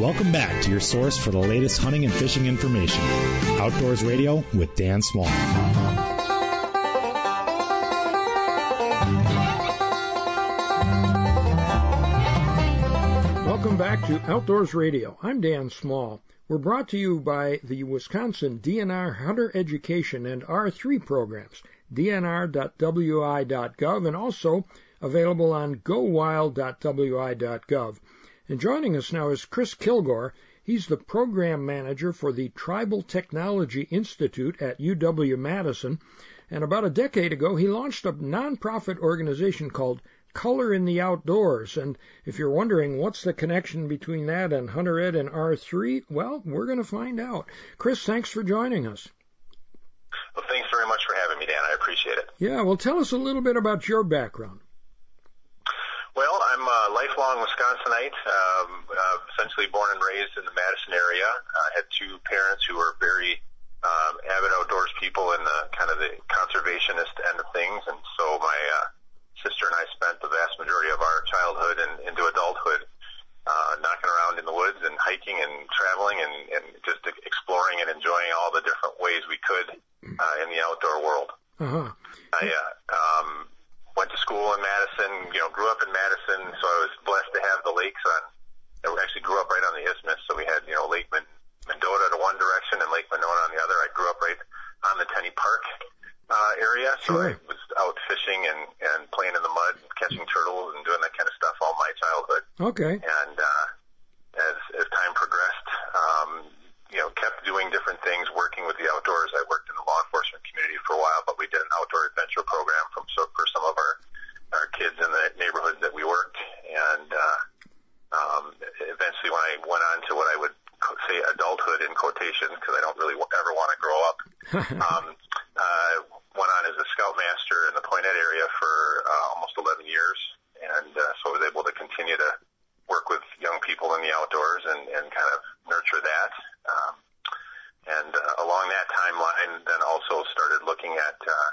Welcome back to your source for the latest hunting and fishing information. Outdoors Radio with Dan Small. Welcome back to Outdoors Radio. I'm Dan Small. We're brought to you by the Wisconsin DNR Hunter Education and R3 programs, dnr.wi.gov, and also available on gowild.wi.gov. And joining us now is Chris Kilgour. He's the program manager for the Tribal Technology Institute at UW Madison. And about a decade ago, he launched a nonprofit organization called Color in the Outdoors. And if you're wondering what's the connection between that and Hunter Ed and R3, well, we're going to find out. Chris, thanks for joining us. Well, thanks very much for having me, Dan. I appreciate it. Yeah, well, tell us a little bit about your background. Well, I'm a lifelong Wisconsinite, um, uh, essentially born and raised in the Madison area. I had two parents who were very um, avid outdoors people in the kind of the conservationist end of things, and so my uh, sister and I spent the vast majority of our childhood and into adulthood uh, knocking around in the woods and hiking and traveling and, and just exploring and enjoying all the different ways we could uh, in the outdoor world. Uh-huh. I uh, um, went to school in Madison, you know, grew up in Madison, so I was blessed to have the lakes on. I actually grew up right on the isthmus, so we had, you know, Lake Mendota to one direction and Lake Monona on the other. I grew up right on the Tenney Park uh, area, so sure. I was out fishing and and playing in the mud, catching turtles, and doing that kind of stuff all my childhood. Okay. And uh, as as time progressed, um, you know, kept doing different things, working with the outdoors. I worked in the law enforcement community for a while, but we did an outdoor adventure program from so for some of our our kids in the neighborhoods that we worked, and uh, um, eventually when I went on to what I would say adulthood in quotations because I don't really ever want to grow up. um, uh, went on as a scoutmaster in the Poynette area for uh, almost 11 years, and uh, so I was able to continue to work with young people in the outdoors and, and kind of nurture that. Um, and uh, along that timeline, then also started looking at uh,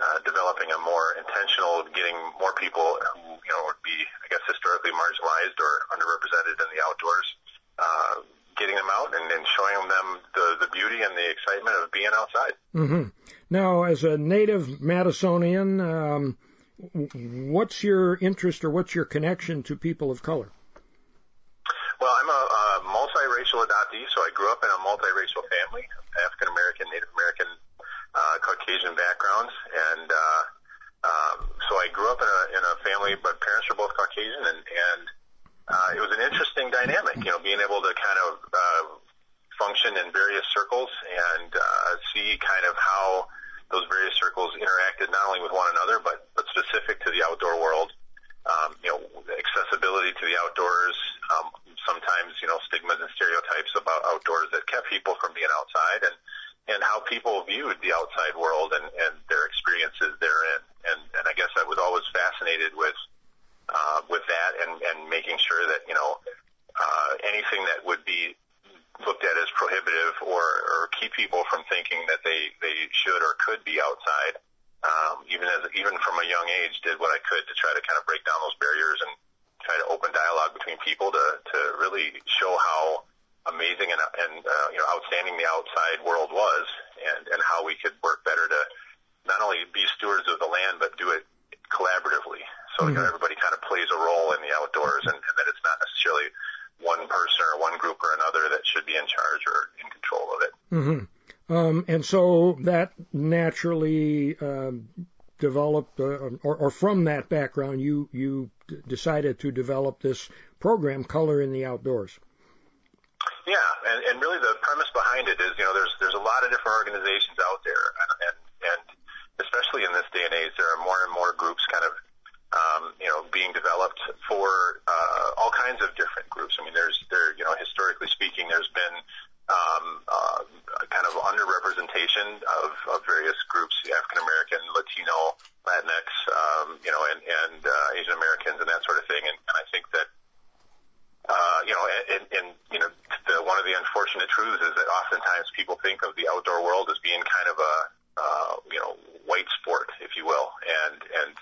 uh, developing a more intentional, getting more people who you know would be, I guess, historically marginalized or underrepresented in the outdoors, uh, getting them out and, and showing them the, the beauty and the excitement of being outside. Mm-hmm. Now, as a native Madisonian, um, what's your interest or what's your connection to people of color? Well, I'm a, a multiracial adoptee, so I grew up in a multiracial family, African American, Native American, uh, Caucasian backgrounds, and uh, um, so I grew up in a in a family, but parents were both Caucasian, and and uh, it was an interesting dynamic, you know, being able to kind of uh, function in various circles and uh, see kind of how those various circles interacted not only with one another, but but specific to the outdoor world. Um, you know, accessibility to the outdoors. Um, sometimes, you know, stigmas and stereotypes about outdoors that kept people from being outside, and and how people viewed the outside world and and their experiences therein. And and I guess I was always fascinated with uh, with that, and and making sure that you know uh, anything that would be looked at as prohibitive or, or keep people from thinking that they they should or could be outside. Um, even as even from a young age, did what I could to try to kind of break down those barriers and try to open dialogue between people to to really show how amazing and, and uh, you know outstanding the outside world was, and and how we could work better to not only be stewards of the land but do it collaboratively. So mm-hmm. you know, everybody kind of plays a role in the outdoors, and, and that it's not necessarily one person or one group or another that should be in charge or in control of it. Mm-hmm. Um, and so that naturally um, developed, uh, or, or, from that background, you you d- decided to develop this program, Color in the Outdoors. Yeah, and, and really the premise behind it is, you know, there's there's a lot of different organizations out there, and, and and especially in this day and age, there are more and more groups kind of um, you know, being developed for uh, all kinds of different groups. I mean, there's there, you know, historically speaking, there's been um, uh, kind of underrepresentation of, of various groups, African American, Latino, Latinx, um, you know, and, and uh, Asian Americans and that sort of thing. And, and I think that, uh, you know, and, and you know, the, one of the unfortunate truths is that oftentimes people think of the outdoor world as being kind of a, uh, you know, white sport, if you will, and and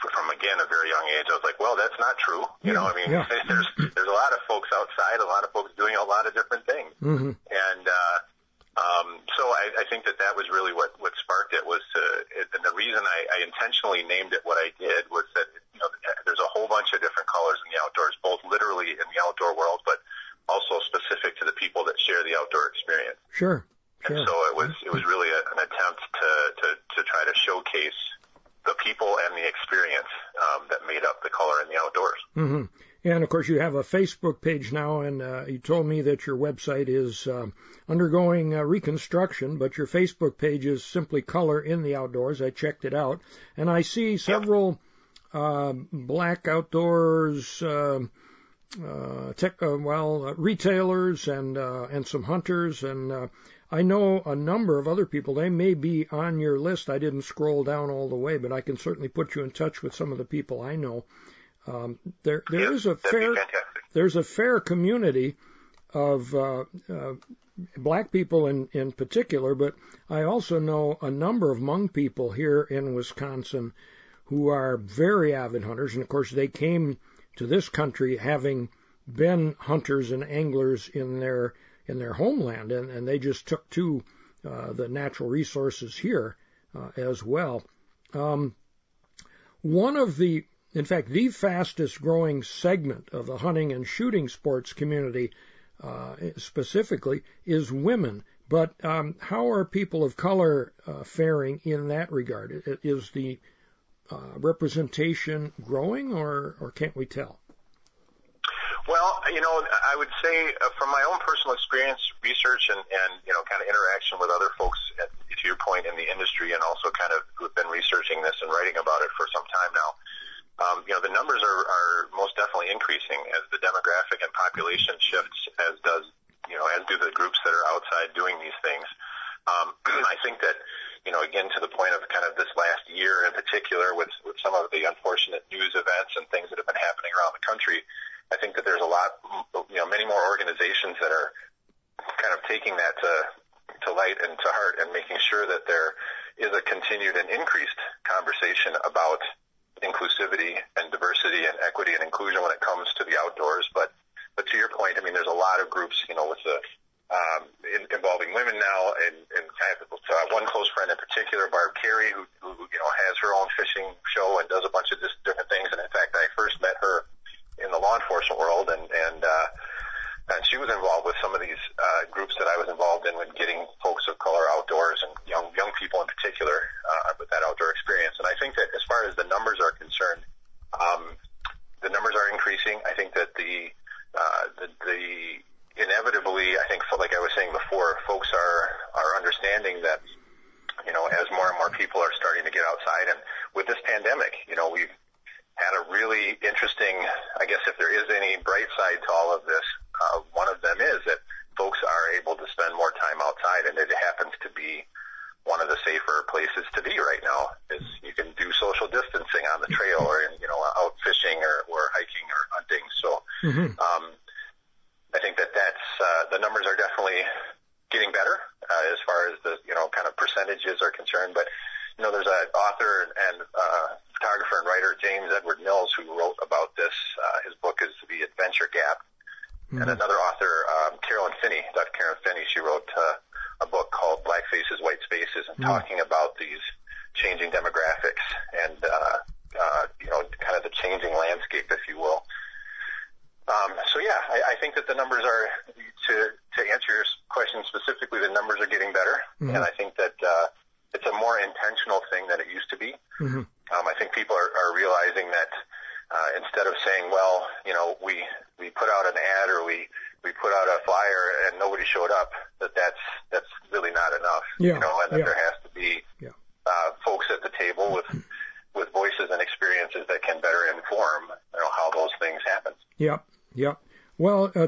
from again a very young age, I was like, well, that's not true. You yeah, know, I mean, yeah. there's there's a lot of folks outside, a lot of folks doing a lot of different things, mm-hmm. and uh, um, so I, I think that that was really what what sparked it was to, it, and the reason I, I intentionally named it what I did was that you know there's a whole bunch of different colors in the outdoors, both literally in the outdoor world, but also specific to the people that share the outdoor experience. Sure. Sure. And so it was it was really a, an attempt to, to to try to showcase the people and the experience um, that made up the color in the outdoors. Mm-hmm. And of course, you have a Facebook page now, and uh, you told me that your website is uh, undergoing uh, reconstruction, but your Facebook page is simply Color in the Outdoors. I checked it out, and I see several uh, black outdoors. Uh, uh, tech, uh, well, uh, retailers and uh, and some hunters and uh, I know a number of other people. They may be on your list. I didn't scroll down all the way, but I can certainly put you in touch with some of the people I know. Um, there, there yeah, is a fair, there's a fair community of uh, uh, black people in, in particular, but I also know a number of Hmong people here in Wisconsin who are very avid hunters, and of course they came to this country having been hunters and anglers in their in their homeland, and, and they just took to uh, the natural resources here uh, as well. Um, one of the, in fact, the fastest growing segment of the hunting and shooting sports community uh, specifically is women. But um, how are people of color uh, faring in that regard? Is the uh, representation growing, or, or can't we tell? Well, you know, I would say uh, from my own personal experience, research, and, and you know, kind of interaction with other folks, at, to your point, in the industry, and also kind of who've been researching this and writing about it for some time now. Um, you know, the numbers are, are most definitely increasing as the demographic and population shifts, as does, you know, as do the groups that are outside doing these things. Um, I think that, you know, again, to the point of kind of this last year in particular with, with some of the unfortunate news events and things that have been happening around the country, I think that there's a lot, you know, many more organizations that are kind of taking that to, to light and to heart and making sure that there is a continued and increased conversation about inclusivity and diversity and equity and inclusion when it comes to the outdoors. But, but to your point, I mean, there's a lot of groups, you know, with the, um, in, involving women now, and, and kind of uh, one close friend in particular, Barb Carey, who, who you know has her own fishing show and does a bunch of just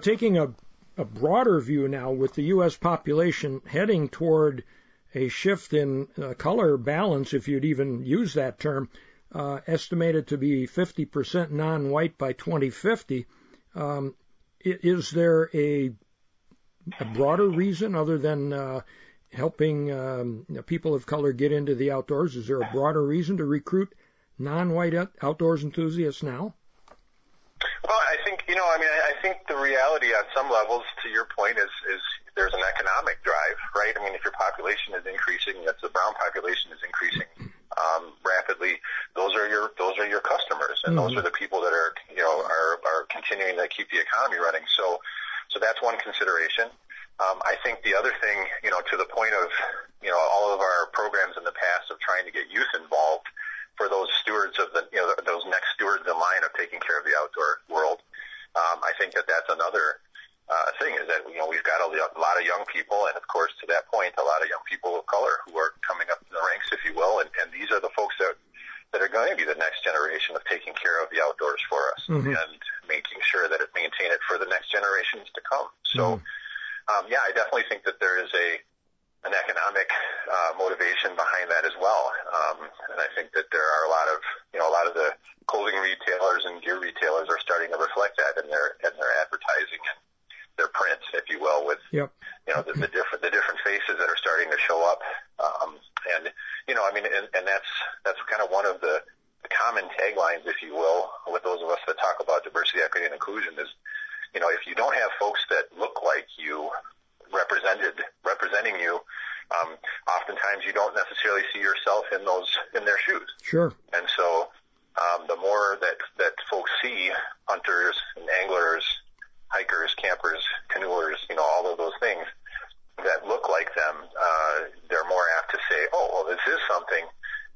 taking a, a broader view now with the U.S. population heading toward a shift in uh, color balance, if you'd even use that term, uh, estimated to be 50% non-white by 2050. Um, is there a, a broader reason other than uh, helping um, people of color get into the outdoors? Is there a broader reason to recruit non-white outdoors enthusiasts now? I you know. I mean, I think the reality on some levels, to your point, is is there's an economic drive, right? I mean, if your population is increasing, if the brown population is increasing um, rapidly, those are your those are your customers, and mm-hmm. those are the people that are you know are are continuing to keep the economy running. So, so that's one consideration. Um, I think the other thing, you know, to the point of you know all of our programs in the past of trying to get youth involved for those stewards of the, you know, those next stewards in line of taking care of the outdoor world. Um, I think that that's another uh, thing is that you know we've got a, a lot of young people, and of course to that point, a lot of young people of color who are coming up in the ranks, if you will, and, and these are the folks that that are going to be the next generation of taking care of the outdoors for us mm-hmm. and making sure that it maintain it for the next generations to come. So, mm-hmm. um, yeah, I definitely think that there is a an economic uh, motivation behind that as well. Um, and I think that there are a lot of, you know, a lot of the clothing retailers and gear retailers are starting to reflect that in their in their advertising and their prints, if you will, with yep. you know the, the different the different faces that are starting to show up. Um, and you know, I mean, and, and that's that's kind of one of the, the common taglines, if you will, with those of us that talk about diversity, equity, and inclusion is, you know, if you don't have folks that look like you represented representing you, um, oftentimes you don't necessarily see yourself in those in their shoes. Sure. And so um, the more that that folks see hunters and anglers, hikers, campers, canoers, you know, all of those things that look like them, uh, they're more apt to say, "Oh, well, this is something."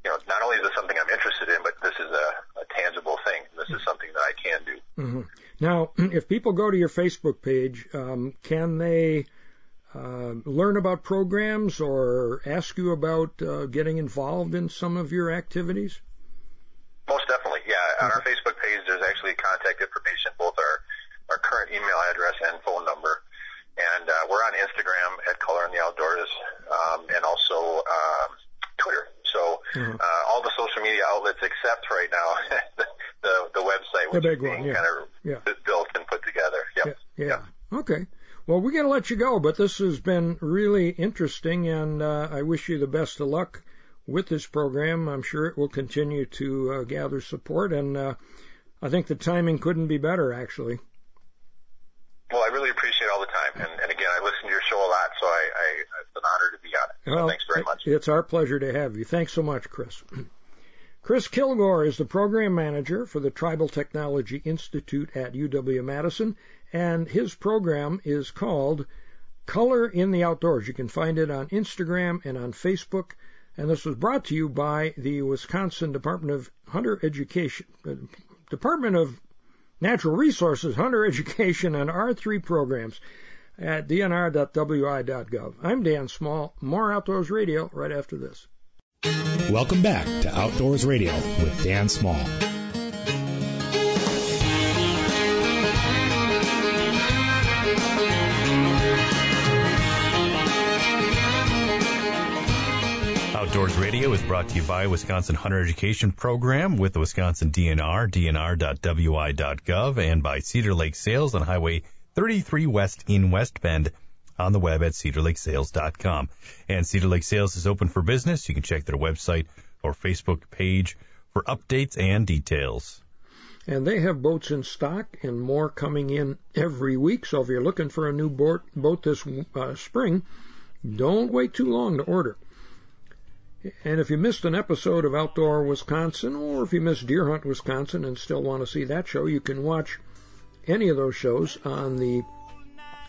You know, not only is this something I'm interested in, but this is a, a tangible thing. This is something that I can do. Mm-hmm. Now, if people go to your Facebook page, um, can they uh, learn about programs or ask you about uh, getting involved in some of your activities? Most definitely, yeah. On our Facebook page, there's actually contact information, both our, our current email address and phone number. And uh, we're on Instagram at Color in the Outdoors um, and also um, Twitter. So mm-hmm. uh, all the social media outlets except right now the, the, the website, which the big is being one, yeah. kind of yeah. built and put together. Yep. Yeah. yeah. Yep. Okay. Well, we're going to let you go, but this has been really interesting, and uh, I wish you the best of luck with this program. I'm sure it will continue to uh, gather support, and uh, I think the timing couldn't be better, actually. Well, I really appreciate all the time, and, and again, I listen to your show a lot, so I, I, it's an honor to be on it. So well, thanks very much. It's our pleasure to have you. Thanks so much, Chris. Chris Kilgour is the program manager for the Tribal Technology Institute at UW Madison, and his program is called Color in the Outdoors. You can find it on Instagram and on Facebook. And this was brought to you by the Wisconsin Department of Hunter Education, uh, Department of Natural Resources, Hunter Education, and R3 programs at dnr.wi.gov. I'm Dan Small. More Outdoors Radio right after this. Welcome back to Outdoors Radio with Dan Small. Outdoors Radio is brought to you by Wisconsin Hunter Education Program with the Wisconsin DNR, dnr.wi.gov, and by Cedar Lake Sales on Highway 33 West in West Bend on the web at cedarlakesales.com. And Cedar Lake Sales is open for business. You can check their website or Facebook page for updates and details. And they have boats in stock and more coming in every week. So if you're looking for a new boat, boat this uh, spring, don't wait too long to order. And if you missed an episode of Outdoor Wisconsin, or if you missed Deer Hunt Wisconsin and still want to see that show, you can watch any of those shows on the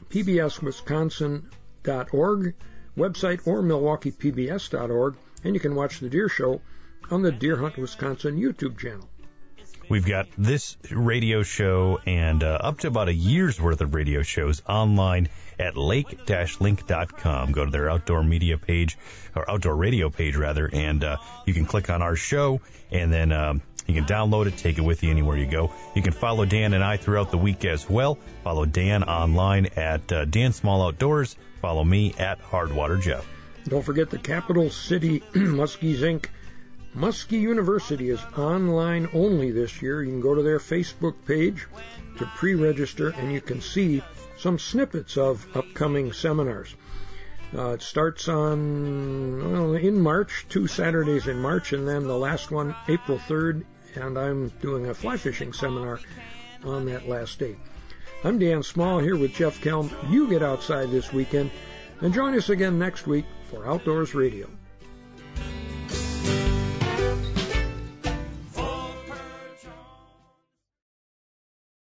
pbswisconsin.org website or milwaukeepbs.org, and you can watch the Deer Show on the Deer Hunt Wisconsin YouTube channel. We've got this radio show and uh, up to about a year's worth of radio shows online at lake-link.com. Go to their outdoor media page or outdoor radio page rather, and uh, you can click on our show and then um, you can download it, take it with you anywhere you go. You can follow Dan and I throughout the week as well. Follow Dan online at uh, Dan Small Outdoors. Follow me at Hardwater Jeff. Don't forget the Capital City Muskies Inc. Muskie University is online only this year. You can go to their Facebook page to pre-register and you can see some snippets of upcoming seminars. Uh, it starts on well, in March, two Saturdays in March, and then the last one April 3rd, and I'm doing a fly fishing seminar on that last date. I'm Dan Small here with Jeff Kelm. You get outside this weekend and join us again next week for Outdoors Radio.